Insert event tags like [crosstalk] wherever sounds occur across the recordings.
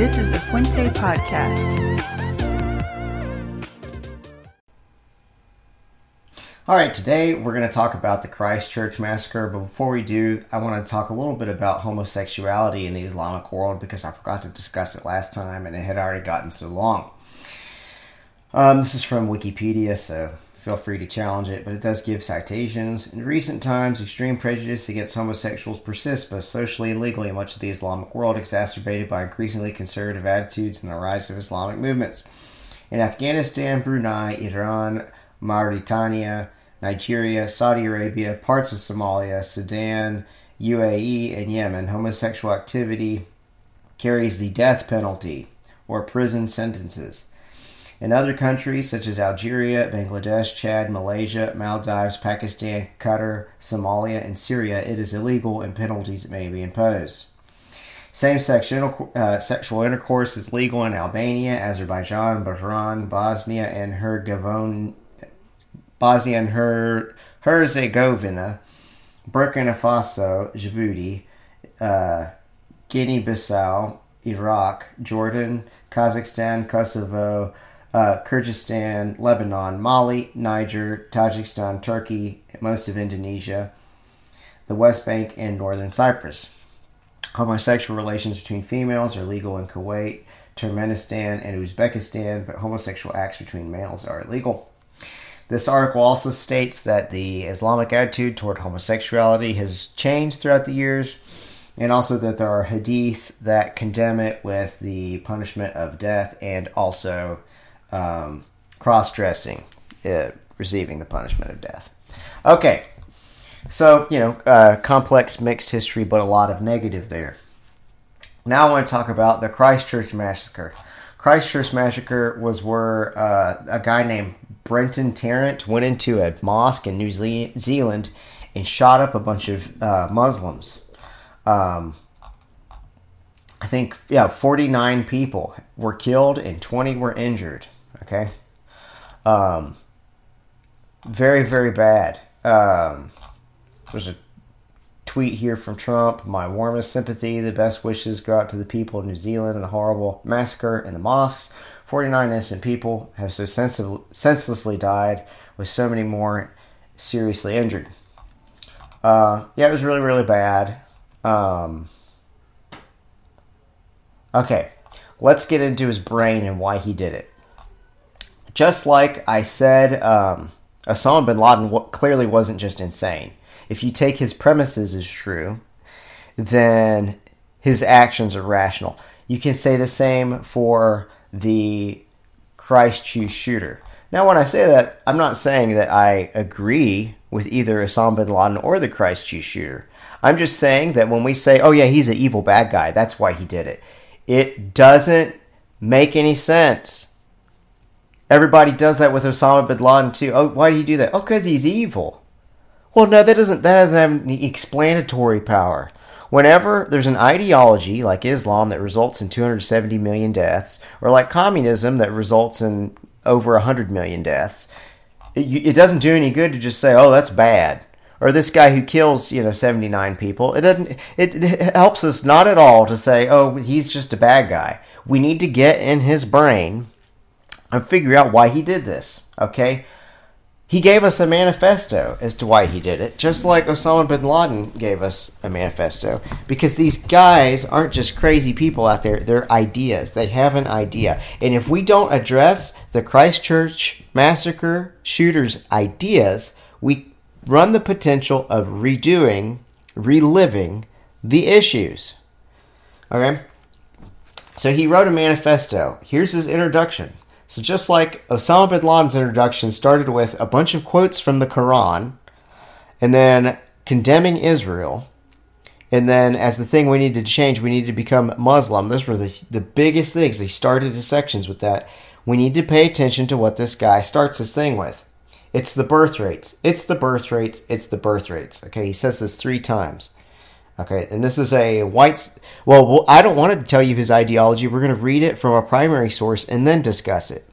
This is a Fuente podcast. All right, today we're going to talk about the Christchurch massacre, but before we do, I want to talk a little bit about homosexuality in the Islamic world because I forgot to discuss it last time and it had already gotten so long. Um, this is from Wikipedia, so feel free to challenge it, but it does give citations. In recent times, extreme prejudice against homosexuals persists both socially and legally in much of the Islamic world, exacerbated by increasingly conservative attitudes and the rise of Islamic movements. In Afghanistan, Brunei, Iran, Mauritania, Nigeria, Saudi Arabia, parts of Somalia, Sudan, UAE, and Yemen, homosexual activity carries the death penalty or prison sentences. In other countries such as Algeria, Bangladesh, Chad, Malaysia, Maldives, Pakistan, Qatar, Somalia, and Syria, it is illegal and penalties may be imposed. Same sex uh, sexual intercourse is legal in Albania, Azerbaijan, Bahrain, Bosnia and Herzegovina, Bosnia and Her- Herzegovina, Burkina Faso, Djibouti, uh, Guinea-Bissau, Iraq, Jordan, Kazakhstan, Kosovo, uh, Kyrgyzstan, Lebanon, Mali, Niger, Tajikistan, Turkey, most of Indonesia, the West Bank, and northern Cyprus. Homosexual relations between females are legal in Kuwait, Turkmenistan, and Uzbekistan, but homosexual acts between males are illegal. This article also states that the Islamic attitude toward homosexuality has changed throughout the years, and also that there are hadith that condemn it with the punishment of death and also um, cross dressing, uh, receiving the punishment of death. Okay, so, you know, uh, complex mixed history, but a lot of negative there. Now I want to talk about the Christchurch Massacre. Christchurch Massacre was where uh, a guy named Brenton Tarrant went into a mosque in New Zealand and shot up a bunch of uh, Muslims. Um, I think, yeah, 49 people were killed and 20 were injured. Okay. Um, very, very bad. Um, there's a tweet here from Trump. My warmest sympathy, the best wishes go out to the people of New Zealand and the horrible massacre in the mosques. 49 innocent people have so senselessly died, with so many more seriously injured. Uh, yeah, it was really, really bad. Um, okay, let's get into his brain and why he did it just like I said, um, Osama bin Laden clearly wasn't just insane. If you take his premises as true, then his actions are rational. You can say the same for the Christchurch shooter. Now, when I say that, I'm not saying that I agree with either Osama bin Laden or the Christchurch shooter. I'm just saying that when we say, oh, yeah, he's an evil bad guy, that's why he did it, it doesn't make any sense. Everybody does that with Osama bin Laden too. Oh, why do you do that? Oh, because he's evil. Well, no, that doesn't that doesn't have any explanatory power. Whenever there's an ideology like Islam that results in 270 million deaths, or like communism that results in over 100 million deaths, it, it doesn't do any good to just say, "Oh, that's bad." Or this guy who kills, you know, 79 people. It doesn't. It, it helps us not at all to say, "Oh, he's just a bad guy." We need to get in his brain and figure out why he did this. Okay? He gave us a manifesto as to why he did it, just like Osama bin Laden gave us a manifesto. Because these guys aren't just crazy people out there, they're ideas. They have an idea. And if we don't address the Christchurch massacre shooters' ideas, we run the potential of redoing, reliving the issues. Okay? So he wrote a manifesto. Here's his introduction. So just like Osama bin Laden's introduction started with a bunch of quotes from the Quran, and then condemning Israel, and then as the thing we need to change, we need to become Muslim. Those were the the biggest things. They started his sections with that. We need to pay attention to what this guy starts his thing with. It's the birth rates. It's the birth rates. It's the birth rates. Okay, he says this three times. Okay, and this is a white. Well, I don't want to tell you his ideology. We're going to read it from a primary source and then discuss it.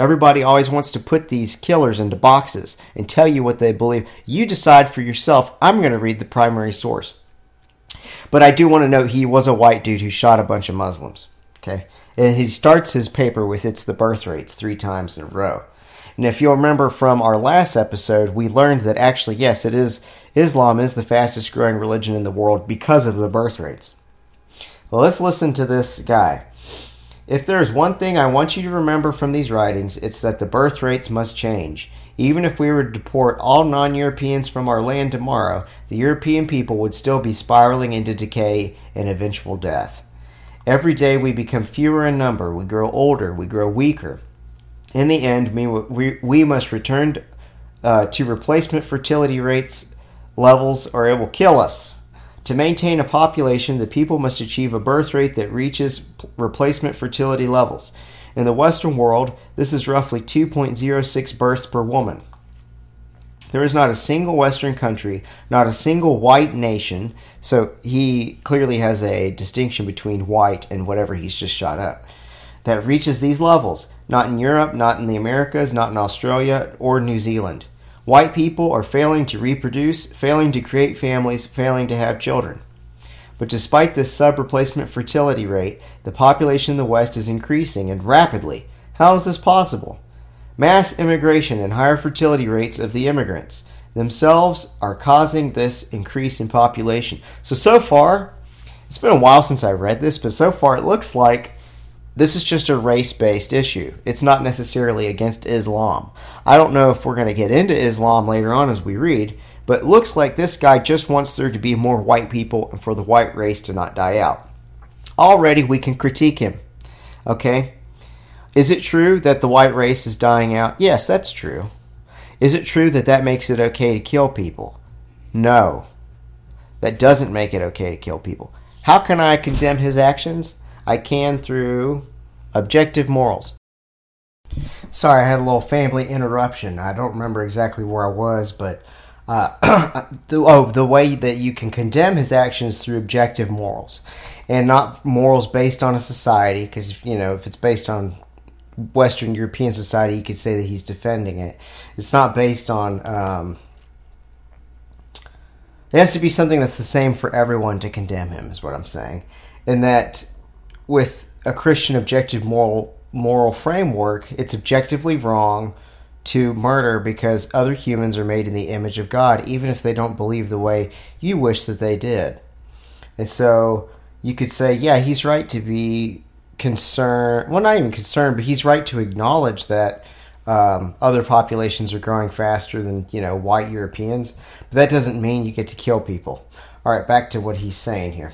Everybody always wants to put these killers into boxes and tell you what they believe. You decide for yourself. I'm going to read the primary source. But I do want to note he was a white dude who shot a bunch of Muslims. Okay, and he starts his paper with "It's the birth rates" three times in a row. And if you'll remember from our last episode, we learned that actually, yes, it is Islam is the fastest growing religion in the world because of the birth rates. Well, let's listen to this guy. If there is one thing I want you to remember from these writings, it's that the birth rates must change. Even if we were to deport all non Europeans from our land tomorrow, the European people would still be spiraling into decay and eventual death. Every day we become fewer in number, we grow older, we grow weaker. In the end, we, we, must return uh, to replacement fertility rates levels or it will kill us. To maintain a population, the people must achieve a birth rate that reaches replacement fertility levels. In the Western world, this is roughly 2.06 births per woman. There is not a single Western country, not a single white nation, so he clearly has a distinction between white and whatever he's just shot up, that reaches these levels. Not in Europe, not in the Americas, not in Australia or New Zealand. White people are failing to reproduce, failing to create families, failing to have children. But despite this sub replacement fertility rate, the population in the West is increasing and rapidly. How is this possible? Mass immigration and higher fertility rates of the immigrants themselves are causing this increase in population. So, so far, it's been a while since I read this, but so far it looks like this is just a race based issue. It's not necessarily against Islam. I don't know if we're going to get into Islam later on as we read, but it looks like this guy just wants there to be more white people and for the white race to not die out. Already we can critique him. Okay? Is it true that the white race is dying out? Yes, that's true. Is it true that that makes it okay to kill people? No. That doesn't make it okay to kill people. How can I condemn his actions? I can through objective morals. Sorry, I had a little family interruption. I don't remember exactly where I was, but uh, [coughs] the, oh, the way that you can condemn his actions through objective morals, and not morals based on a society. Because you know, if it's based on Western European society, you could say that he's defending it. It's not based on. Um, it has to be something that's the same for everyone to condemn him. Is what I'm saying, and that with a Christian objective moral moral framework, it's objectively wrong to murder because other humans are made in the image of God, even if they don't believe the way you wish that they did. And so you could say, yeah, he's right to be concerned. Well, not even concerned, but he's right to acknowledge that um, other populations are growing faster than you know white Europeans. But that doesn't mean you get to kill people. All right, back to what he's saying here.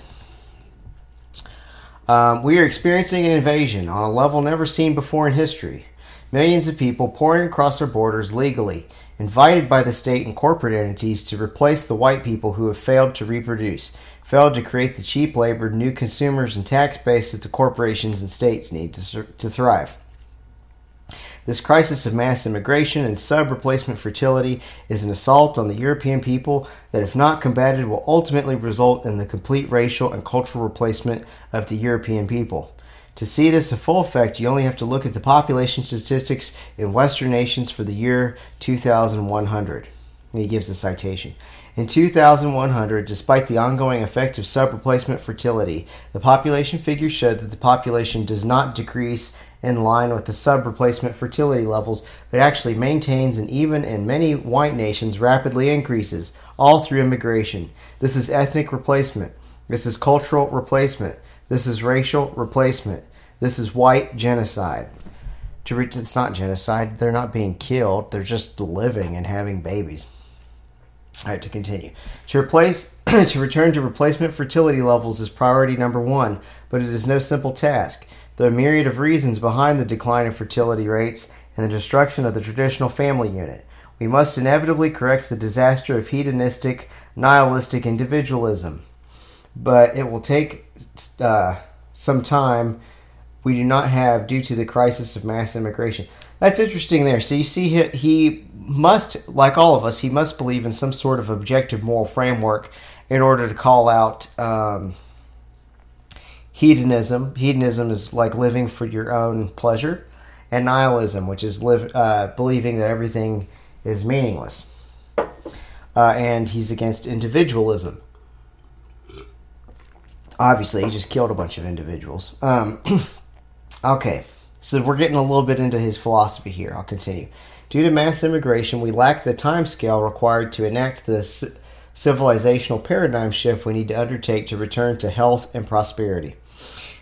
Um, we are experiencing an invasion on a level never seen before in history. Millions of people pouring across our borders legally, invited by the state and corporate entities to replace the white people who have failed to reproduce, failed to create the cheap labor, new consumers, and tax base that the corporations and states need to, to thrive. This crisis of mass immigration and sub replacement fertility is an assault on the European people that, if not combated, will ultimately result in the complete racial and cultural replacement of the European people. To see this in full effect, you only have to look at the population statistics in Western nations for the year 2100. He gives a citation. In 2100, despite the ongoing effect of sub-replacement fertility, the population figures showed that the population does not decrease in line with the sub-replacement fertility levels, but actually maintains and even in many white nations rapidly increases, all through immigration. This is ethnic replacement. This is cultural replacement. This is racial replacement. This is white genocide. It's not genocide. They're not being killed. They're just living and having babies. All right, to continue. To replace, [clears throat] to return to replacement fertility levels is priority number one, but it is no simple task. There are myriad of reasons behind the decline of fertility rates and the destruction of the traditional family unit. We must inevitably correct the disaster of hedonistic, nihilistic individualism. But it will take uh, some time we do not have due to the crisis of mass immigration. That's interesting there. So you see, he, he must, like all of us, he must believe in some sort of objective moral framework in order to call out. Um, hedonism. Hedonism is like living for your own pleasure, and nihilism, which is live uh, believing that everything is meaningless. Uh, and he's against individualism. Obviously, he just killed a bunch of individuals. Um, [clears throat] okay, so we're getting a little bit into his philosophy here. I'll continue. Due to mass immigration, we lack the time scale required to enact the civilizational paradigm shift we need to undertake to return to health and prosperity.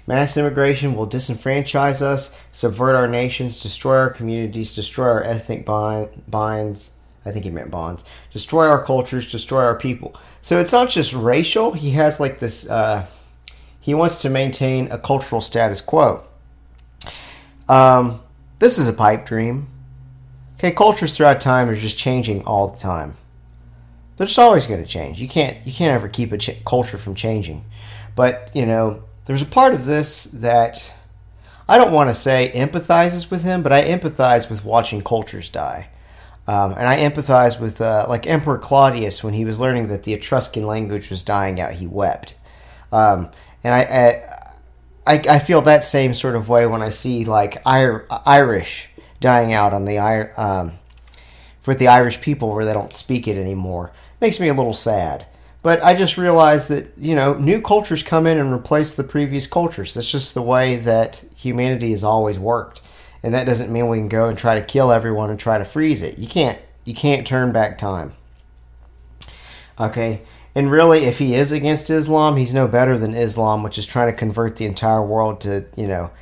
Mass immigration will disenfranchise us, subvert our nations, destroy our communities, destroy our ethnic binds. I think he meant bonds. Destroy our cultures, destroy our people. So it's not just racial. He has like this. Uh, he wants to maintain a cultural status quo. Um, this is a pipe dream. Okay, cultures throughout time are just changing all the time. They're just always going to change. You can't you can't ever keep a ch- culture from changing. But you know, there's a part of this that I don't want to say empathizes with him, but I empathize with watching cultures die. Um, and I empathize with uh, like Emperor Claudius when he was learning that the Etruscan language was dying out. He wept, um, and I, I, I feel that same sort of way when I see like Irish dying out on the um, for the Irish people where they don't speak it anymore. Makes me a little sad. But I just realized that, you know, new cultures come in and replace the previous cultures. That's just the way that humanity has always worked. And that doesn't mean we can go and try to kill everyone and try to freeze it. You can't you can't turn back time. Okay? And really if he is against Islam, he's no better than Islam, which is trying to convert the entire world to, you know,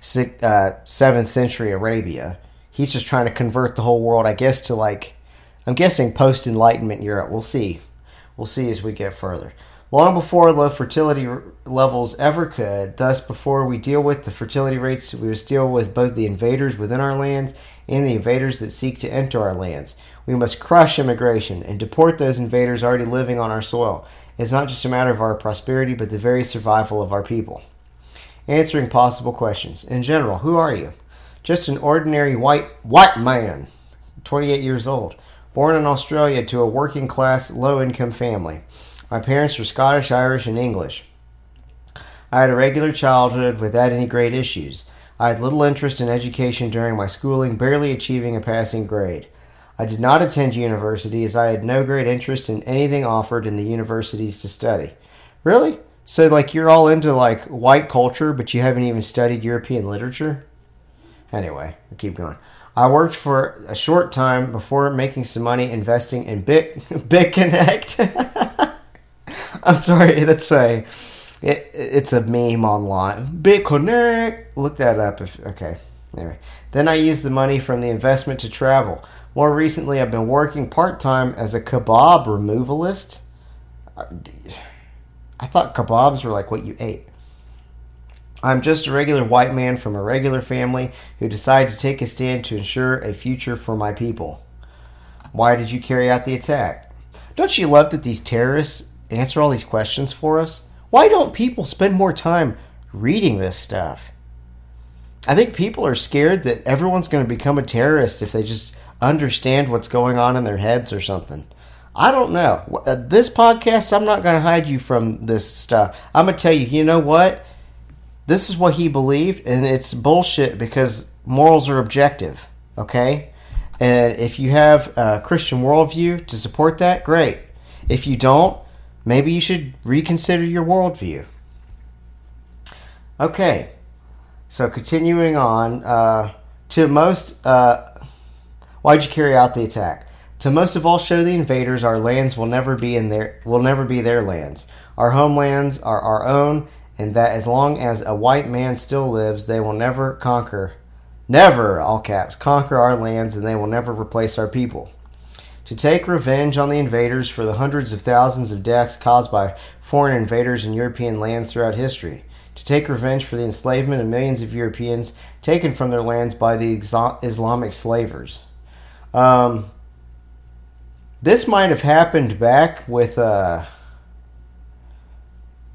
six, uh, 7th century Arabia. He's just trying to convert the whole world, I guess, to like I'm guessing post Enlightenment Europe. We'll see. We'll see as we get further. Long before low fertility levels ever could, thus, before we deal with the fertility rates, we must deal with both the invaders within our lands and the invaders that seek to enter our lands. We must crush immigration and deport those invaders already living on our soil. It's not just a matter of our prosperity, but the very survival of our people. Answering possible questions. In general, who are you? Just an ordinary white white man, 28 years old. Born in Australia to a working class, low income family. My parents were Scottish, Irish, and English. I had a regular childhood without any great issues. I had little interest in education during my schooling, barely achieving a passing grade. I did not attend university as I had no great interest in anything offered in the universities to study. Really? So, like, you're all into, like, white culture, but you haven't even studied European literature? Anyway, i keep going. I worked for a short time before making some money investing in Bit [laughs] BitConnect. [laughs] I'm sorry, that's a it, it's a meme online. BitConnect. Look that up if okay. Anyway, then I used the money from the investment to travel. More recently, I've been working part time as a kebab removalist. Uh, I thought kebabs were like what you ate. I'm just a regular white man from a regular family who decided to take a stand to ensure a future for my people. Why did you carry out the attack? Don't you love that these terrorists answer all these questions for us? Why don't people spend more time reading this stuff? I think people are scared that everyone's going to become a terrorist if they just understand what's going on in their heads or something. I don't know. Uh, this podcast, I'm not going to hide you from this stuff. I'm going to tell you, you know what? This is what he believed, and it's bullshit because morals are objective, okay? And if you have a Christian worldview to support that, great. If you don't, maybe you should reconsider your worldview. Okay, so continuing on, uh, to most, uh, why'd you carry out the attack? To most of all show the invaders, our lands will never be in their will never be their lands. Our homelands are our own, and that as long as a white man still lives, they will never conquer, never, all caps, conquer our lands, and they will never replace our people. To take revenge on the invaders for the hundreds of thousands of deaths caused by foreign invaders in European lands throughout history. To take revenge for the enslavement of millions of Europeans taken from their lands by the Islamic slavers. Um, this might have happened back with. Uh,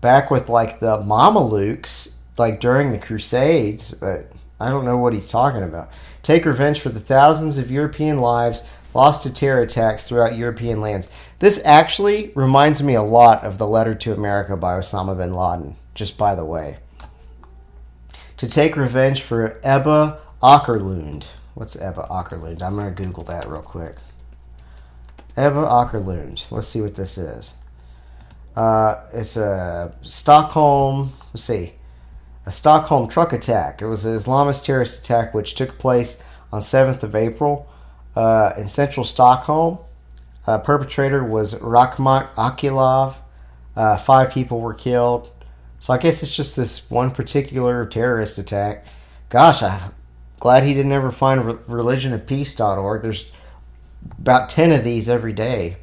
back with like the Mamelukes, like during the Crusades, but I don't know what he's talking about. Take revenge for the thousands of European lives lost to terror attacks throughout European lands. This actually reminds me a lot of the letter to America by Osama bin Laden, just by the way. To take revenge for Ebba Åkerlund. What's Ebba Åkerlund? I'm going to Google that real quick. Ebba Åkerlund. Let's see what this is. Uh, it's a Stockholm. Let's see, a Stockholm truck attack. It was an Islamist terrorist attack which took place on 7th of April uh, in central Stockholm. Uh, perpetrator was Rakhmat Akilov. Uh, five people were killed. So I guess it's just this one particular terrorist attack. Gosh, I'm glad he didn't ever find religionofpeace.org. There's about 10 of these every day.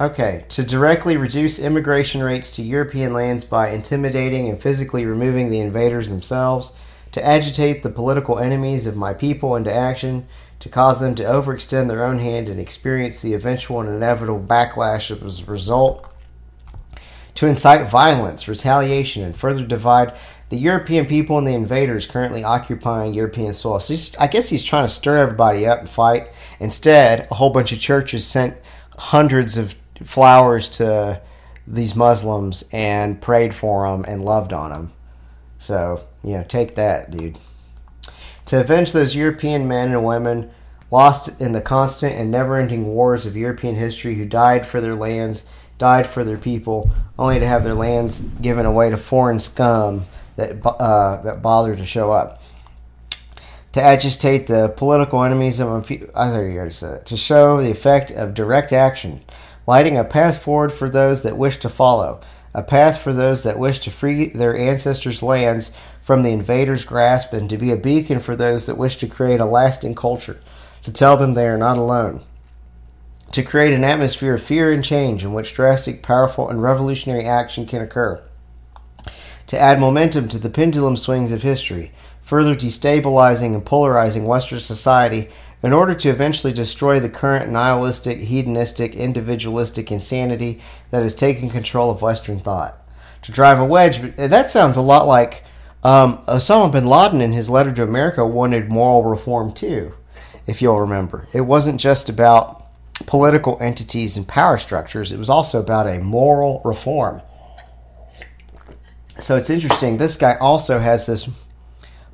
Okay, to directly reduce immigration rates to European lands by intimidating and physically removing the invaders themselves, to agitate the political enemies of my people into action, to cause them to overextend their own hand and experience the eventual and inevitable backlash as a result, to incite violence, retaliation, and further divide the European people and the invaders currently occupying European soil. So I guess he's trying to stir everybody up and fight. Instead, a whole bunch of churches sent hundreds of flowers to these Muslims and prayed for them and loved on them. So, you know, take that, dude. To avenge those European men and women lost in the constant and never ending wars of European history who died for their lands, died for their people, only to have their lands given away to foreign scum that, uh, that bothered to show up. To agitate the political enemies of I thought you already said. To show the effect of direct action lighting a path forward for those that wish to follow, a path for those that wish to free their ancestors' lands from the invader's grasp, and to be a beacon for those that wish to create a lasting culture, to tell them they are not alone, to create an atmosphere of fear and change in which drastic, powerful, and revolutionary action can occur, to add momentum to the pendulum swings of history, further destabilizing and polarizing Western society in order to eventually destroy the current nihilistic, hedonistic, individualistic insanity that has taken control of Western thought. To drive a wedge, that sounds a lot like um, Osama bin Laden in his letter to America wanted moral reform too, if you'll remember. It wasn't just about political entities and power structures, it was also about a moral reform. So it's interesting. This guy also has this,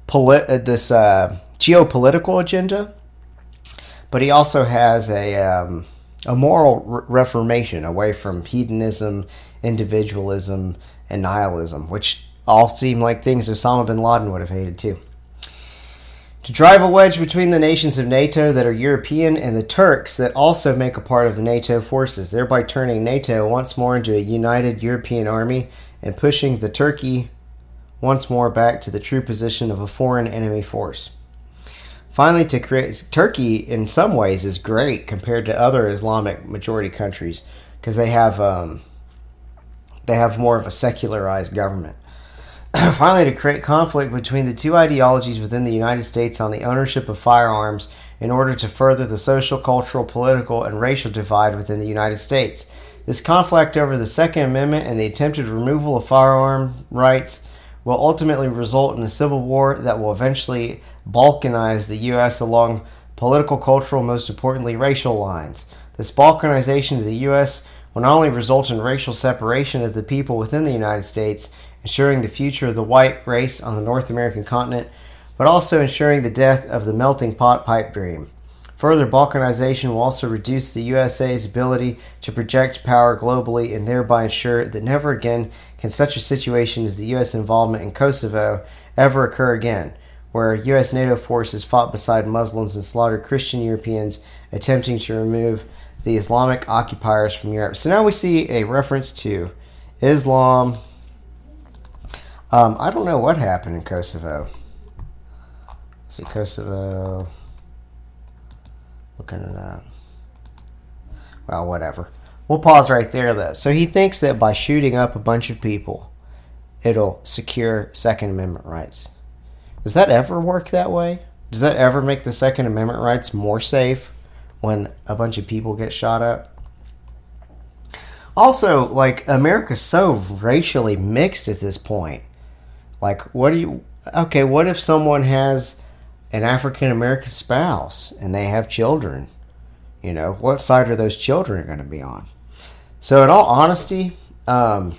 polit- uh, this uh, geopolitical agenda but he also has a um, a moral re- reformation away from hedonism, individualism, and nihilism, which all seem like things Osama bin Laden would have hated too. To drive a wedge between the nations of NATO that are European and the Turks that also make a part of the NATO forces, thereby turning NATO once more into a united European army and pushing the Turkey once more back to the true position of a foreign enemy force. Finally, to create Turkey in some ways is great compared to other Islamic majority countries because they have um, they have more of a secularized government. [clears throat] Finally, to create conflict between the two ideologies within the United States on the ownership of firearms in order to further the social, cultural, political, and racial divide within the United States. This conflict over the Second Amendment and the attempted removal of firearm rights will ultimately result in a civil war that will eventually balkanize the U.S. along political, cultural, most importantly, racial lines. This balkanization of the U.S. will not only result in racial separation of the people within the United States, ensuring the future of the white race on the North American continent, but also ensuring the death of the melting pot pipe dream. Further, balkanization will also reduce the USA's ability to project power globally and thereby ensure that never again can such a situation as the U.S. involvement in Kosovo ever occur again where U.S. NATO forces fought beside Muslims and slaughtered Christian Europeans, attempting to remove the Islamic occupiers from Europe. So now we see a reference to Islam. Um, I don't know what happened in Kosovo. See, Kosovo. Looking it up. Well, whatever. We'll pause right there, though. So he thinks that by shooting up a bunch of people, it'll secure Second Amendment rights. Does that ever work that way? Does that ever make the Second Amendment rights more safe when a bunch of people get shot up? Also, like America's so racially mixed at this point. Like, what do you? Okay, what if someone has an African American spouse and they have children? You know, what side are those children going to be on? So, in all honesty, um,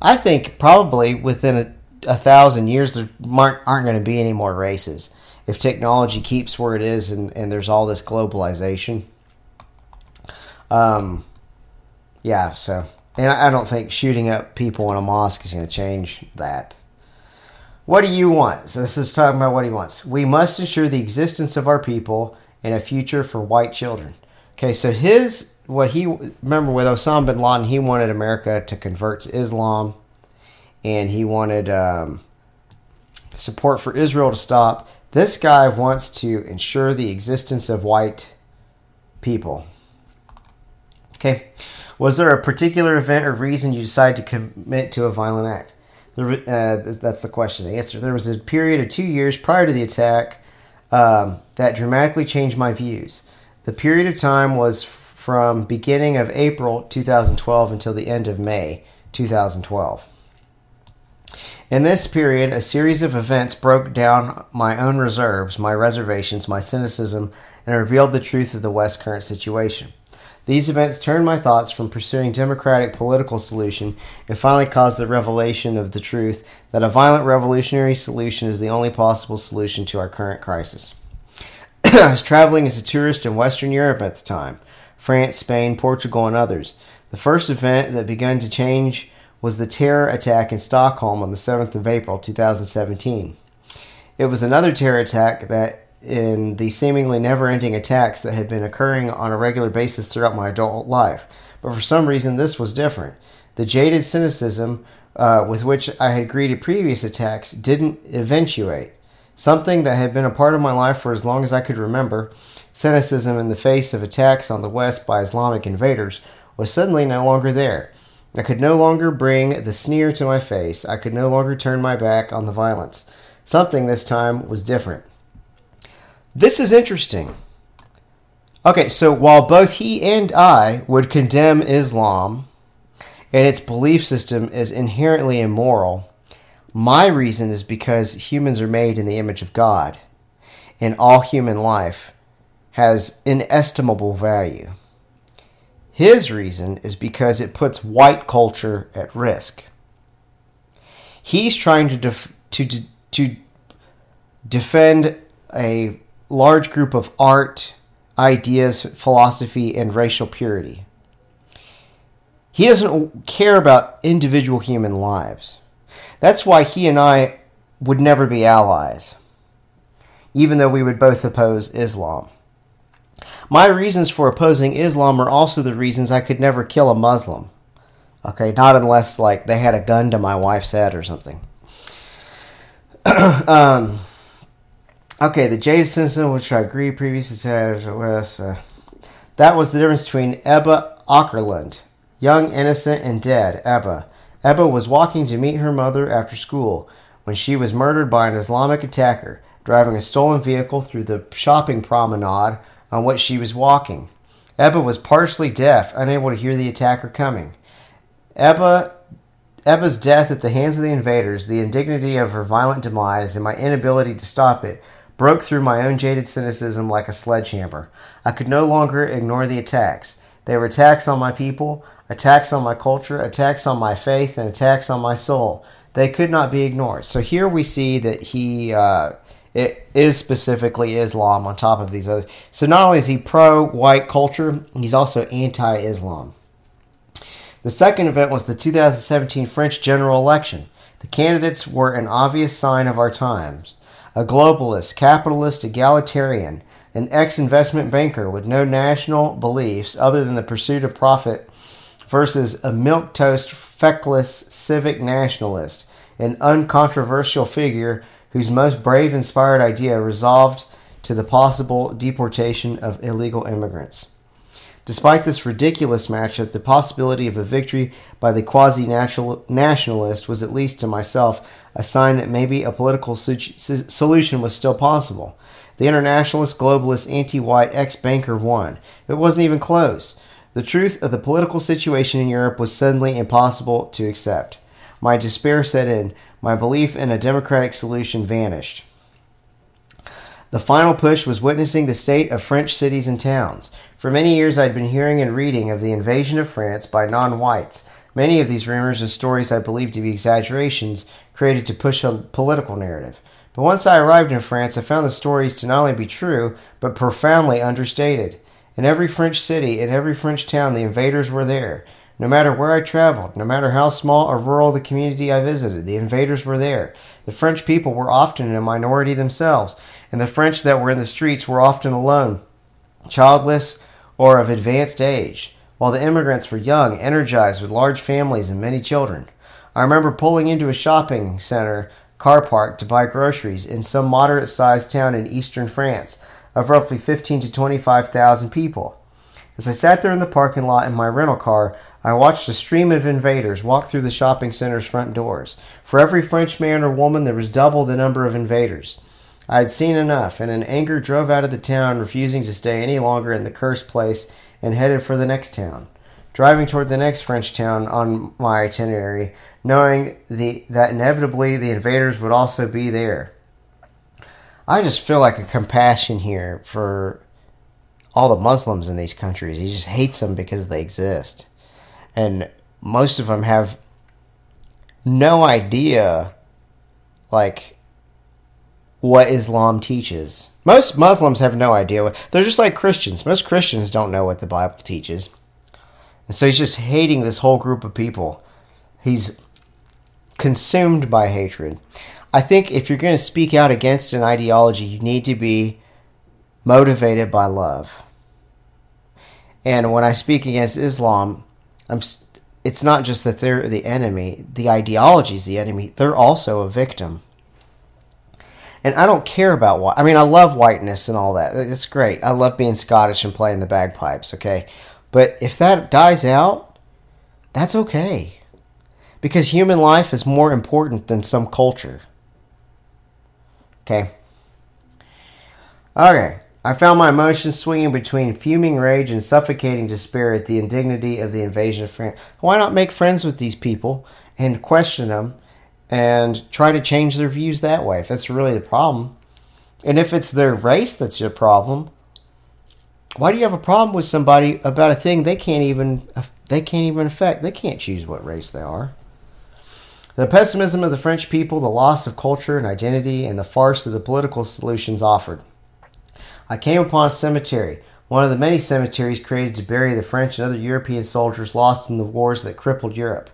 I think probably within a a thousand years, there aren't, going to be any more races. If technology keeps where it is and, and there's all this globalization. Um, yeah, so and I don't think shooting up people in a mosque is going to change that. What do you want? So this is talking about what he wants. We must ensure the existence of our people and a future for white children. Okay, so his what he remember with Osama bin Laden, he wanted America to convert to Islam, and he wanted um, support for Israel to stop. This guy wants to ensure the existence of white people. Okay, was there a particular event or reason you decided to commit to a violent act? Uh, that's the question. The answer: There was a period of two years prior to the attack um, that dramatically changed my views. The period of time was from beginning of April 2012 until the end of May 2012. In this period, a series of events broke down my own reserves, my reservations, my cynicism, and revealed the truth of the West's current situation. These events turned my thoughts from pursuing democratic political solution and finally caused the revelation of the truth that a violent revolutionary solution is the only possible solution to our current crisis. [clears throat] I was traveling as a tourist in Western Europe at the time France, Spain, Portugal, and others. The first event that began to change was the terror attack in Stockholm on the 7th of April 2017. It was another terror attack that in the seemingly never ending attacks that had been occurring on a regular basis throughout my adult life. But for some reason, this was different. The jaded cynicism uh, with which I had greeted previous attacks didn't eventuate. Something that had been a part of my life for as long as I could remember, cynicism in the face of attacks on the West by Islamic invaders, was suddenly no longer there. I could no longer bring the sneer to my face. I could no longer turn my back on the violence. Something this time was different. This is interesting. Okay, so while both he and I would condemn Islam and its belief system as inherently immoral, my reason is because humans are made in the image of God, and all human life has inestimable value. His reason is because it puts white culture at risk. He's trying to def- to to defend a large group of art, ideas, philosophy, and racial purity. He doesn't care about individual human lives. That's why he and I would never be allies, even though we would both oppose Islam. My reasons for opposing Islam are also the reasons I could never kill a Muslim. Okay, not unless like they had a gun to my wife's head or something. [clears throat] um, okay, the Jade Simpson, which I agree previously said was uh, that was the difference between Ebba Åkerlund, young, innocent, and dead Ebba, Ebba was walking to meet her mother after school when she was murdered by an Islamic attacker driving a stolen vehicle through the shopping promenade on which she was walking. Ebba was partially deaf, unable to hear the attacker coming. Ebba, Ebba's death at the hands of the invaders, the indignity of her violent demise, and my inability to stop it broke through my own jaded cynicism like a sledgehammer. I could no longer ignore the attacks. They were attacks on my people, attacks on my culture, attacks on my faith, and attacks on my soul. They could not be ignored. So here we see that he uh, it is specifically Islam on top of these other. So not only is he pro white culture, he's also anti Islam. The second event was the 2017 French general election. The candidates were an obvious sign of our times a globalist, capitalist, egalitarian, an ex investment banker with no national beliefs other than the pursuit of profit versus a milquetoast, feckless civic nationalist, an uncontroversial figure whose most brave, inspired idea resolved to the possible deportation of illegal immigrants. Despite this ridiculous matchup, the possibility of a victory by the quasi nationalist was, at least to myself, a sign that maybe a political solution was still possible. The internationalist, globalist, anti white ex banker won. It wasn't even close. The truth of the political situation in Europe was suddenly impossible to accept. My despair set in. My belief in a democratic solution vanished. The final push was witnessing the state of French cities and towns. For many years, I'd been hearing and reading of the invasion of France by non whites. Many of these rumors and stories I believed to be exaggerations created to push a political narrative. But once I arrived in France, I found the stories to not only be true, but profoundly understated. In every French city, in every French town, the invaders were there. No matter where I traveled, no matter how small or rural the community I visited, the invaders were there. The French people were often in a minority themselves, and the French that were in the streets were often alone, childless, or of advanced age, while the immigrants were young, energized, with large families and many children. I remember pulling into a shopping center car park to buy groceries in some moderate sized town in eastern France of roughly 15 to 25,000 people. As I sat there in the parking lot in my rental car, I watched a stream of invaders walk through the shopping center's front doors. For every French man or woman, there was double the number of invaders. I had seen enough, and in anger drove out of the town, refusing to stay any longer in the cursed place, and headed for the next town. Driving toward the next French town on my itinerary, knowing the, that inevitably the invaders would also be there. I just feel like a compassion here for all the Muslims in these countries. He just hates them because they exist. And most of them have no idea, like, what Islam teaches. Most Muslims have no idea what. They're just like Christians. Most Christians don't know what the Bible teaches. And so he's just hating this whole group of people. He's consumed by hatred. I think if you're going to speak out against an ideology, you need to be motivated by love. And when I speak against Islam, I'm it's not just that they're the enemy, the ideology is the enemy, they're also a victim. And I don't care about what I mean, I love whiteness and all that. It's great. I love being Scottish and playing the bagpipes, okay? But if that dies out, that's okay. Because human life is more important than some culture. Okay. Okay. I found my emotions swinging between fuming rage and suffocating despair at the indignity of the invasion of France. Why not make friends with these people and question them and try to change their views that way if that's really the problem? And if it's their race that's your problem, why do you have a problem with somebody about a thing they can't even they can't even affect? They can't choose what race they are. The pessimism of the French people, the loss of culture and identity, and the farce of the political solutions offered. I came upon a cemetery, one of the many cemeteries created to bury the French and other European soldiers lost in the wars that crippled Europe.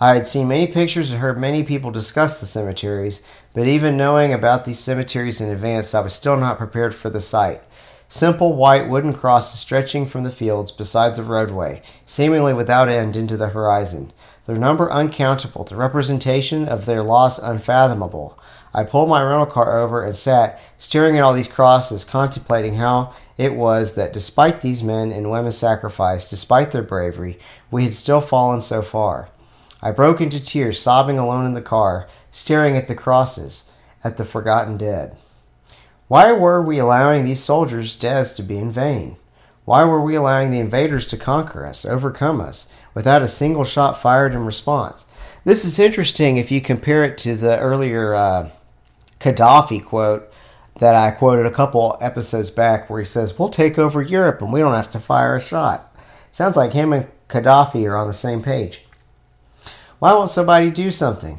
I had seen many pictures and heard many people discuss the cemeteries, but even knowing about these cemeteries in advance, I was still not prepared for the sight. Simple white wooden crosses stretching from the fields beside the roadway, seemingly without end into the horizon their number uncountable, the representation of their loss unfathomable. I pulled my rental car over and sat, staring at all these crosses, contemplating how it was that despite these men and women's sacrifice, despite their bravery, we had still fallen so far. I broke into tears, sobbing alone in the car, staring at the crosses, at the forgotten dead. Why were we allowing these soldiers' deaths to be in vain? Why were we allowing the invaders to conquer us, overcome us, without a single shot fired in response? This is interesting if you compare it to the earlier uh, Gaddafi quote that I quoted a couple episodes back, where he says, We'll take over Europe and we don't have to fire a shot. Sounds like him and Gaddafi are on the same page. Why won't somebody do something?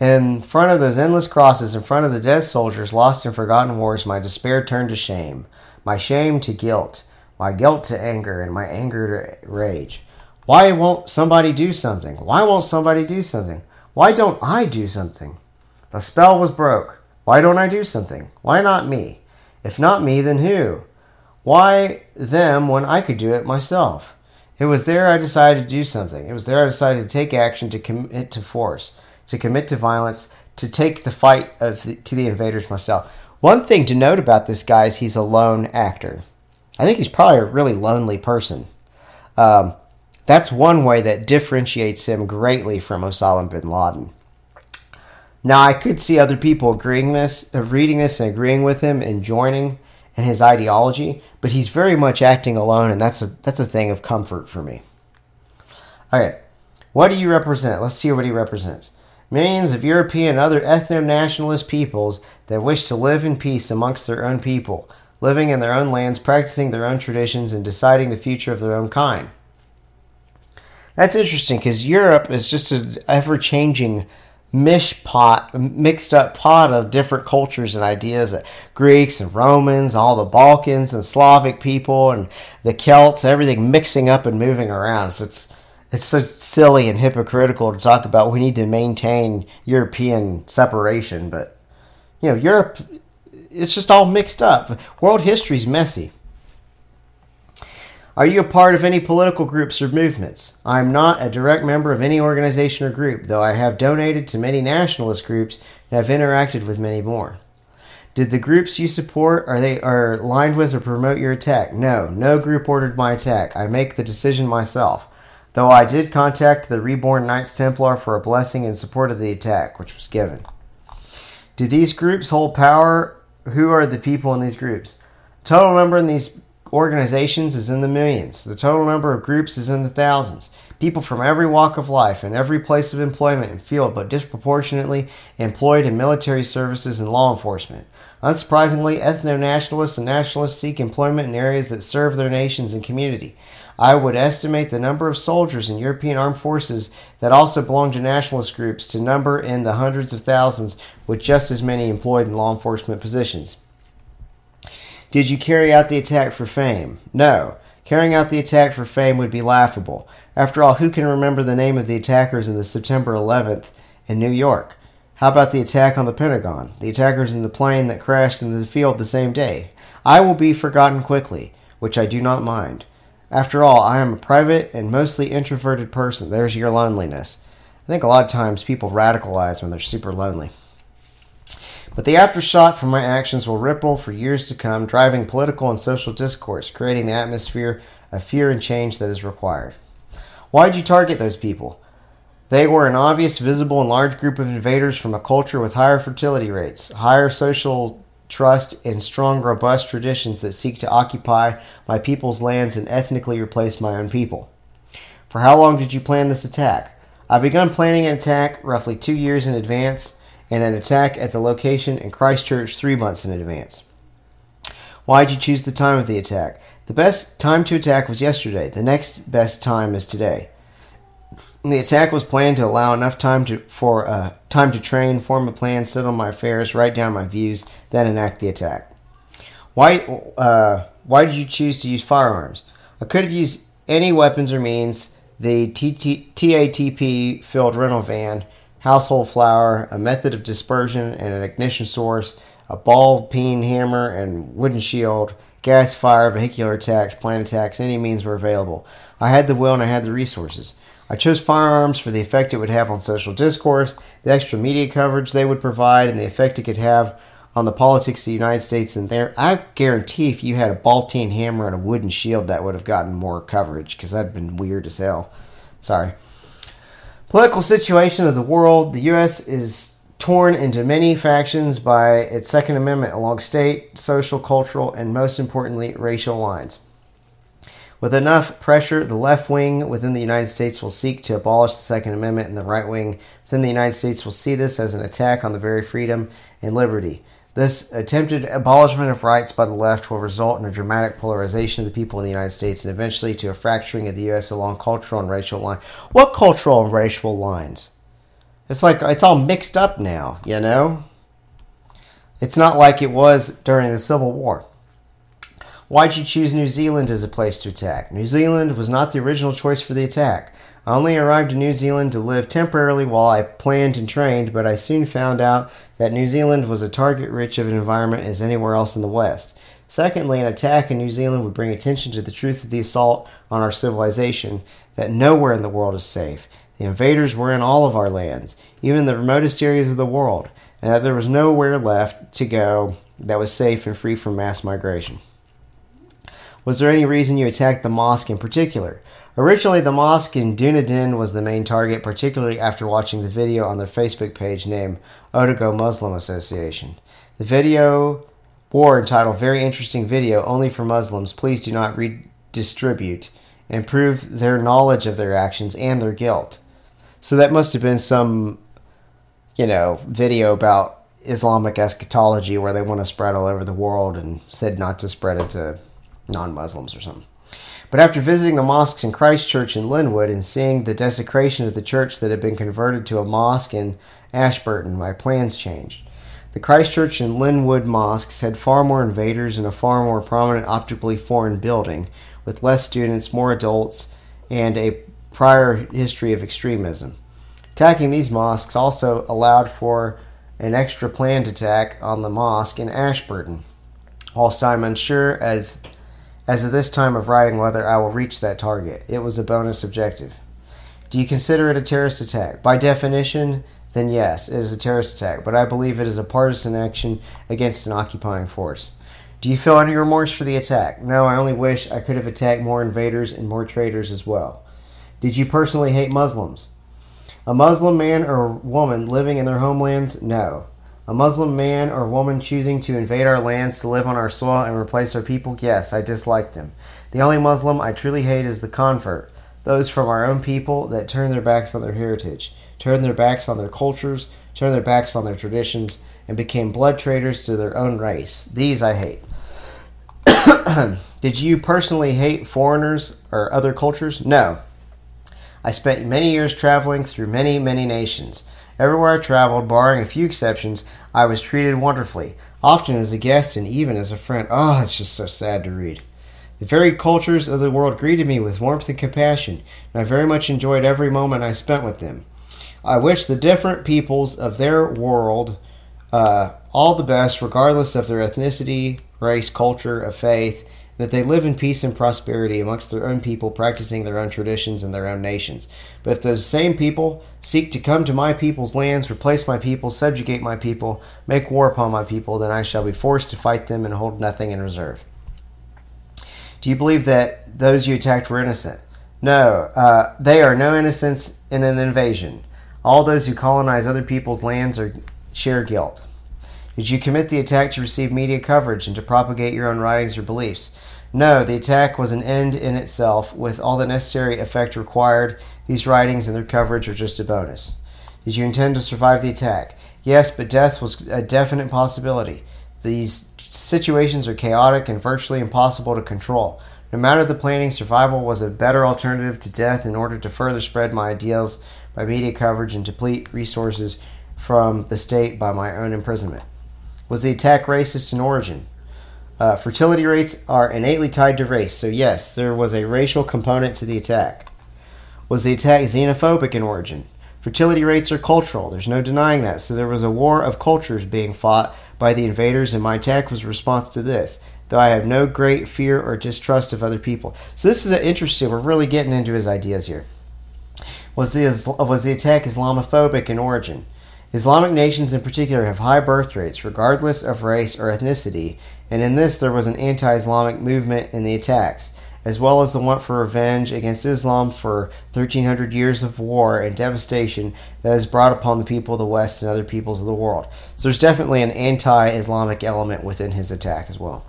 In front of those endless crosses, in front of the dead soldiers lost in forgotten wars, my despair turned to shame, my shame to guilt my guilt to anger, and my anger to rage. Why won't somebody do something? Why won't somebody do something? Why don't I do something? The spell was broke. Why don't I do something? Why not me? If not me, then who? Why them when I could do it myself? It was there I decided to do something. It was there I decided to take action, to commit to force, to commit to violence, to take the fight of the, to the invaders myself. One thing to note about this guy is he's a lone actor. I think he's probably a really lonely person. Um, that's one way that differentiates him greatly from Osama bin Laden. Now, I could see other people agreeing this, uh, reading this and agreeing with him and joining in his ideology, but he's very much acting alone, and that's a that's a thing of comfort for me. All right, what do you represent? Let's see what he represents. Millions of European and other ethno-nationalist peoples that wish to live in peace amongst their own people living in their own lands, practicing their own traditions, and deciding the future of their own kind. That's interesting because Europe is just an ever changing mish pot, mixed up pot of different cultures and ideas. Greeks and Romans, all the Balkans and Slavic people and the Celts, everything mixing up and moving around. So it's it's so silly and hypocritical to talk about we need to maintain European separation, but you know, Europe it's just all mixed up. World history's messy. Are you a part of any political groups or movements? I am not a direct member of any organization or group, though I have donated to many nationalist groups and have interacted with many more. Did the groups you support are they are aligned with or promote your attack? No, no group ordered my attack. I make the decision myself. Though I did contact the Reborn Knights Templar for a blessing in support of the attack, which was given. Do these groups hold power? Who are the people in these groups? Total number in these organizations is in the millions. The total number of groups is in the thousands. People from every walk of life and every place of employment and field, but disproportionately employed in military services and law enforcement. Unsurprisingly, ethno nationalists and nationalists seek employment in areas that serve their nations and community. I would estimate the number of soldiers in European armed forces that also belong to nationalist groups to number in the hundreds of thousands, with just as many employed in law enforcement positions. Did you carry out the attack for fame? No. Carrying out the attack for fame would be laughable. After all, who can remember the name of the attackers in the September 11th in New York? How about the attack on the Pentagon? The attackers in the plane that crashed in the field the same day? I will be forgotten quickly, which I do not mind. After all, I am a private and mostly introverted person. There's your loneliness. I think a lot of times people radicalize when they're super lonely. But the aftershock from my actions will ripple for years to come, driving political and social discourse, creating the atmosphere of fear and change that is required. Why did you target those people? They were an obvious, visible, and large group of invaders from a culture with higher fertility rates, higher social trust, and strong, robust traditions that seek to occupy my people's lands and ethnically replace my own people. For how long did you plan this attack? I began planning an attack roughly two years in advance and an attack at the location in Christchurch three months in advance. Why did you choose the time of the attack? The best time to attack was yesterday. The next best time is today. The attack was planned to allow enough time to for uh, time to train, form a plan, settle my affairs, write down my views, then enact the attack. Why uh, why did you choose to use firearms? I could have used any weapons or means. The TATP filled rental van household flour, a method of dispersion and an ignition source, a ball peen hammer and wooden shield, gas fire, vehicular attacks, plant attacks, any means were available. I had the will and I had the resources. I chose firearms for the effect it would have on social discourse, the extra media coverage they would provide, and the effect it could have on the politics of the United States and there. I guarantee if you had a ball peen hammer and a wooden shield, that would have gotten more coverage because that'd been weird as hell. Sorry. Political situation of the world. The U.S. is torn into many factions by its Second Amendment along state, social, cultural, and most importantly, racial lines. With enough pressure, the left wing within the United States will seek to abolish the Second Amendment, and the right wing within the United States will see this as an attack on the very freedom and liberty this attempted abolishment of rights by the left will result in a dramatic polarization of the people in the United States and eventually to a fracturing of the U.S. along cultural and racial lines. What cultural and racial lines? It's like it's all mixed up now, you know? It's not like it was during the Civil War. Why'd you choose New Zealand as a place to attack? New Zealand was not the original choice for the attack. I only arrived in New Zealand to live temporarily while I planned and trained, but I soon found out that New Zealand was as target rich of an environment as anywhere else in the West. Secondly, an attack in New Zealand would bring attention to the truth of the assault on our civilization, that nowhere in the world is safe. The invaders were in all of our lands, even the remotest areas of the world, and that there was nowhere left to go that was safe and free from mass migration. Was there any reason you attacked the mosque in particular? Originally, the mosque in Dunedin was the main target, particularly after watching the video on their Facebook page named Otago Muslim Association. The video bore entitled Very Interesting Video Only for Muslims. Please do not redistribute and prove their knowledge of their actions and their guilt. So that must have been some, you know, video about Islamic eschatology where they want to spread all over the world and said not to spread it to non Muslims or something. But after visiting the mosques in Christchurch and Linwood and seeing the desecration of the church that had been converted to a mosque in Ashburton, my plans changed. The Christchurch and Linwood mosques had far more invaders and a far more prominent optically foreign building, with less students, more adults, and a prior history of extremism. Attacking these mosques also allowed for an extra planned attack on the mosque in Ashburton. Whilst I'm unsure as of this time of writing whether I will reach that target, it was a bonus objective. Do you consider it a terrorist attack? By definition, then yes, it is a terrorist attack, but I believe it is a partisan action against an occupying force. Do you feel any remorse for the attack? No, I only wish I could have attacked more invaders and more traitors as well. Did you personally hate Muslims? A Muslim man or woman living in their homelands? No. A Muslim man or woman choosing to invade our lands to live on our soil and replace our people? Yes, I dislike them. The only Muslim I truly hate is the convert, those from our own people that turn their backs on their heritage, turn their backs on their cultures, turn their backs on their traditions, and became blood traitors to their own race. These I hate. [coughs] Did you personally hate foreigners or other cultures? No. I spent many years traveling through many, many nations. Everywhere I traveled, barring a few exceptions, I was treated wonderfully, often as a guest and even as a friend. Oh, it's just so sad to read. The varied cultures of the world greeted me with warmth and compassion, and I very much enjoyed every moment I spent with them. I wish the different peoples of their world uh, all the best, regardless of their ethnicity, race, culture, of faith, that they live in peace and prosperity amongst their own people, practicing their own traditions and their own nations. But if those same people seek to come to my people's lands, replace my people, subjugate my people, make war upon my people, then I shall be forced to fight them and hold nothing in reserve. Do you believe that those you attacked were innocent? No, uh, they are no innocents in an invasion. All those who colonize other people's lands are share guilt. Did you commit the attack to receive media coverage and to propagate your own writings or beliefs? No, the attack was an end in itself, with all the necessary effect required. These writings and their coverage are just a bonus. Did you intend to survive the attack? Yes, but death was a definite possibility. These situations are chaotic and virtually impossible to control. No matter the planning, survival was a better alternative to death in order to further spread my ideals by media coverage and deplete resources from the state by my own imprisonment. Was the attack racist in origin? Uh, fertility rates are innately tied to race, so yes, there was a racial component to the attack. Was the attack xenophobic in origin? Fertility rates are cultural, there's no denying that, so there was a war of cultures being fought by the invaders, and my attack was a response to this, though I have no great fear or distrust of other people. So this is interesting, we're really getting into his ideas here. Was the, was the attack Islamophobic in origin? Islamic nations in particular have high birth rates, regardless of race or ethnicity, and in this there was an anti Islamic movement in the attacks, as well as the want for revenge against Islam for 1300 years of war and devastation that has brought upon the people of the West and other peoples of the world. So there's definitely an anti Islamic element within his attack as well.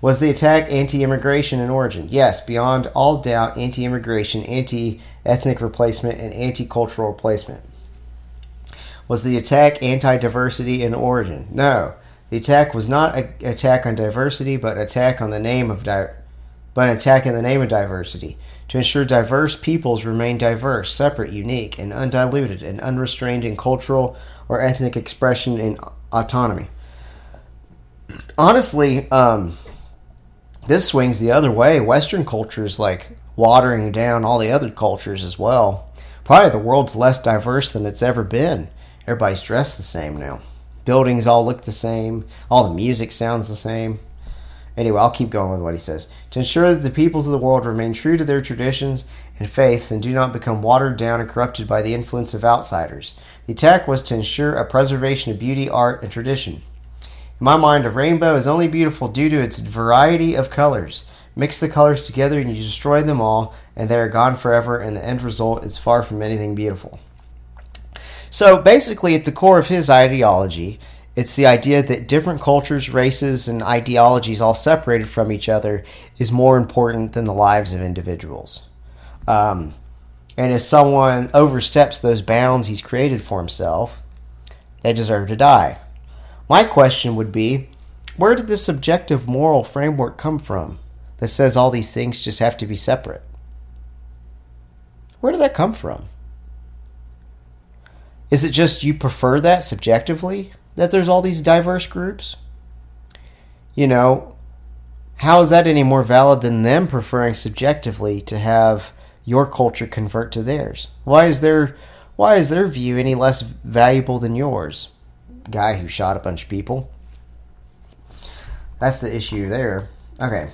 Was the attack anti immigration in origin? Yes, beyond all doubt, anti immigration, anti ethnic replacement, and anti cultural replacement. Was the attack anti diversity in origin? No. The attack was not an attack on diversity, but attack on the name of di- but an attack in the name of diversity to ensure diverse peoples remain diverse, separate, unique, and undiluted and unrestrained in cultural or ethnic expression and autonomy. Honestly, um, this swings the other way. Western culture is like watering down all the other cultures as well. Probably the world's less diverse than it's ever been. Everybody's dressed the same now. Buildings all look the same. All the music sounds the same. Anyway, I'll keep going with what he says. To ensure that the peoples of the world remain true to their traditions and faiths and do not become watered down and corrupted by the influence of outsiders. The attack was to ensure a preservation of beauty, art, and tradition. In my mind, a rainbow is only beautiful due to its variety of colors. Mix the colors together and you destroy them all, and they are gone forever, and the end result is far from anything beautiful. So basically, at the core of his ideology, it's the idea that different cultures, races, and ideologies, all separated from each other, is more important than the lives of individuals. Um, and if someone oversteps those bounds he's created for himself, they deserve to die. My question would be where did this subjective moral framework come from that says all these things just have to be separate? Where did that come from? Is it just you prefer that subjectively that there's all these diverse groups? You know, how is that any more valid than them preferring subjectively to have your culture convert to theirs? Why is their why is their view any less valuable than yours? Guy who shot a bunch of people. That's the issue there. Okay.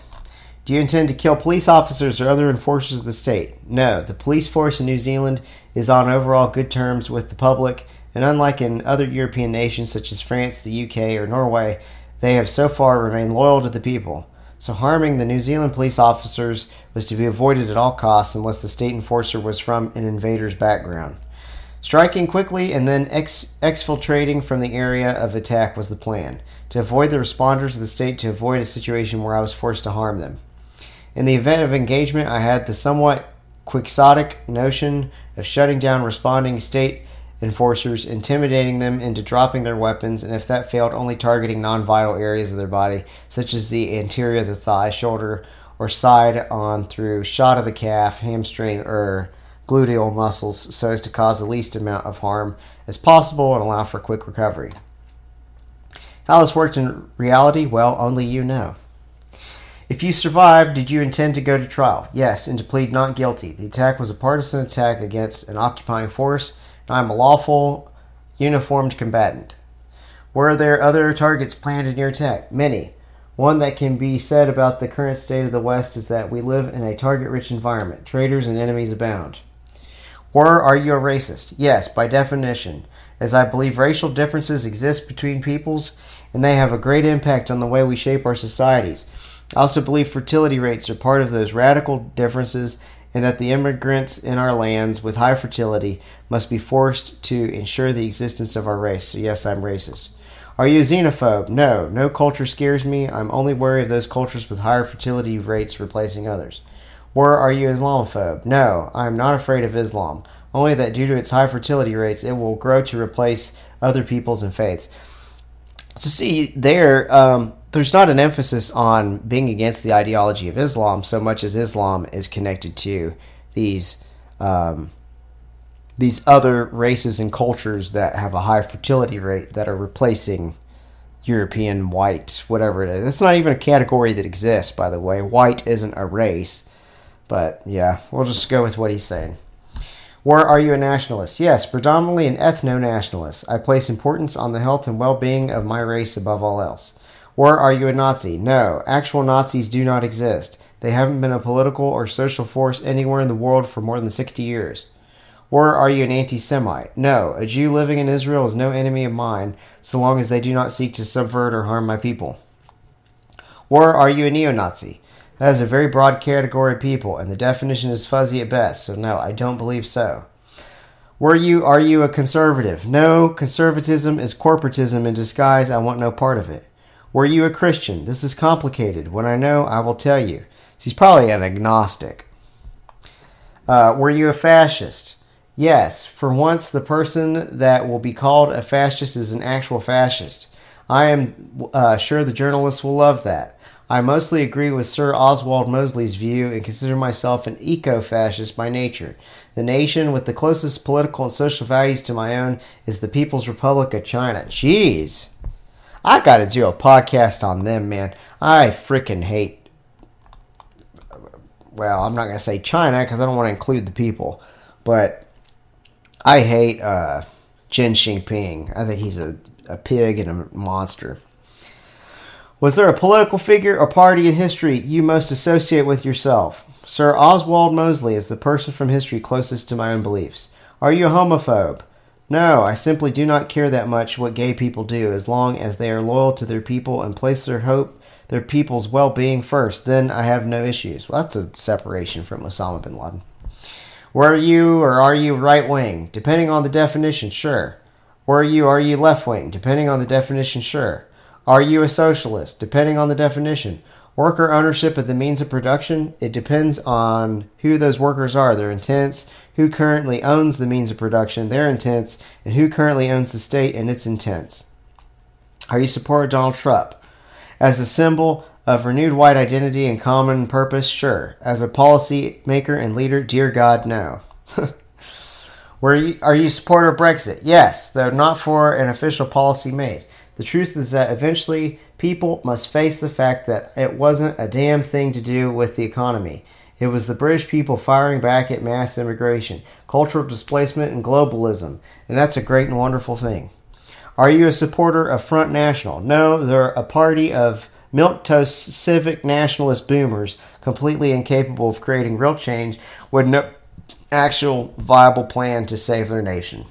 Do you intend to kill police officers or other enforcers of the state? No. The police force in New Zealand is on overall good terms with the public, and unlike in other European nations such as France, the UK, or Norway, they have so far remained loyal to the people. So harming the New Zealand police officers was to be avoided at all costs unless the state enforcer was from an invader's background. Striking quickly and then ex- exfiltrating from the area of attack was the plan, to avoid the responders of the state to avoid a situation where I was forced to harm them. In the event of engagement, I had the somewhat quixotic notion of shutting down responding state enforcers, intimidating them into dropping their weapons, and if that failed, only targeting non vital areas of their body, such as the anterior of the thigh, shoulder, or side on through shot of the calf, hamstring, or gluteal muscles so as to cause the least amount of harm as possible and allow for quick recovery. How this worked in reality, well, only you know. If you survived, did you intend to go to trial? Yes, and to plead not guilty. The attack was a partisan attack against an occupying force I am a lawful, uniformed combatant. Were there other targets planned in your attack? Many. One that can be said about the current state of the West is that we live in a target rich environment. Traitors and enemies abound. Or are you a racist? Yes, by definition, as I believe racial differences exist between peoples and they have a great impact on the way we shape our societies. I also believe fertility rates are part of those radical differences and that the immigrants in our lands with high fertility must be forced to ensure the existence of our race. So, yes, I'm racist. Are you a xenophobe? No, no culture scares me. I'm only wary of those cultures with higher fertility rates replacing others. Or are you Islamophobe? No, I am not afraid of Islam, only that due to its high fertility rates, it will grow to replace other peoples and faiths. So, see, there, um, there's not an emphasis on being against the ideology of Islam so much as Islam is connected to these um, these other races and cultures that have a high fertility rate that are replacing European white, whatever it is. It's not even a category that exists, by the way. White isn't a race. But yeah, we'll just go with what he's saying. Or are you a nationalist? Yes, predominantly an ethno nationalist. I place importance on the health and well being of my race above all else. Or are you a Nazi? No, actual Nazis do not exist. They haven't been a political or social force anywhere in the world for more than 60 years. Or are you an anti Semite? No, a Jew living in Israel is no enemy of mine, so long as they do not seek to subvert or harm my people. Or are you a neo Nazi? That is a very broad category of people, and the definition is fuzzy at best, so no, I don't believe so. Were you are you a conservative? No, conservatism is corporatism in disguise. I want no part of it. Were you a Christian? This is complicated. When I know, I will tell you. She's probably an agnostic. Uh, were you a fascist? Yes, for once, the person that will be called a fascist is an actual fascist. I am uh, sure the journalists will love that. I mostly agree with Sir Oswald Mosley's view and consider myself an eco fascist by nature. The nation with the closest political and social values to my own is the People's Republic of China. Jeez. I got to do a podcast on them, man. I freaking hate. Well, I'm not going to say China because I don't want to include the people, but I hate uh, Xi Jinping. I think he's a, a pig and a monster. Was there a political figure or party in history you most associate with yourself? Sir Oswald Mosley is the person from history closest to my own beliefs. Are you a homophobe? No, I simply do not care that much what gay people do as long as they are loyal to their people and place their hope, their people's well being first. Then I have no issues. Well, that's a separation from Osama bin Laden. Were you or are you right wing? Depending on the definition, sure. Were you are you left wing? Depending on the definition, sure. Are you a socialist? Depending on the definition. Worker ownership of the means of production, it depends on who those workers are, their intents, who currently owns the means of production, their intents, and who currently owns the state and its intents. Are you support Donald Trump? As a symbol of renewed white identity and common purpose, sure. As a policy maker and leader, dear God, no. [laughs] Were you, are you supporter of Brexit? Yes, though not for an official policy made. The truth is that eventually people must face the fact that it wasn't a damn thing to do with the economy. It was the British people firing back at mass immigration, cultural displacement, and globalism. And that's a great and wonderful thing. Are you a supporter of Front National? No, they're a party of milquetoast civic nationalist boomers, completely incapable of creating real change with no actual viable plan to save their nation.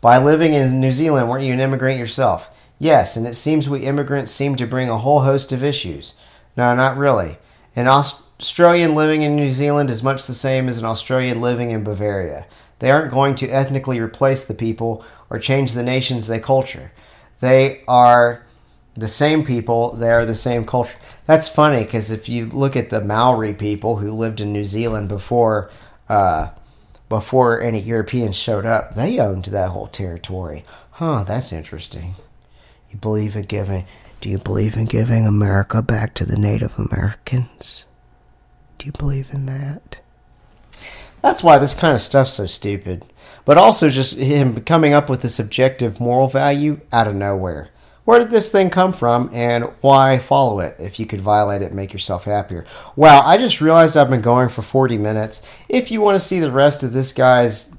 By living in New Zealand, weren't you an immigrant yourself? Yes, and it seems we immigrants seem to bring a whole host of issues. No, not really. An Australian living in New Zealand is much the same as an Australian living in Bavaria. They aren't going to ethnically replace the people or change the nations they culture. They are the same people, they are the same culture. That's funny because if you look at the Maori people who lived in New Zealand before uh, before any Europeans showed up, they owned that whole territory. Huh, that's interesting. You believe in giving do you believe in giving America back to the Native Americans? Do you believe in that? That's why this kind of stuff's so stupid. But also just him coming up with this objective moral value out of nowhere. Where did this thing come from and why follow it if you could violate it and make yourself happier? Wow, I just realized I've been going for 40 minutes. If you want to see the rest of this guy's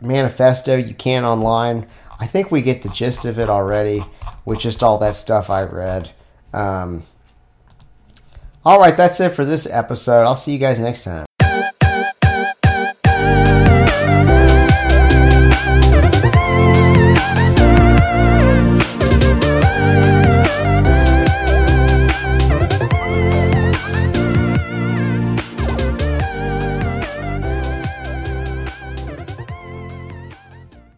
manifesto, you can online. I think we get the gist of it already with just all that stuff I read. Um, all right, that's it for this episode. I'll see you guys next time.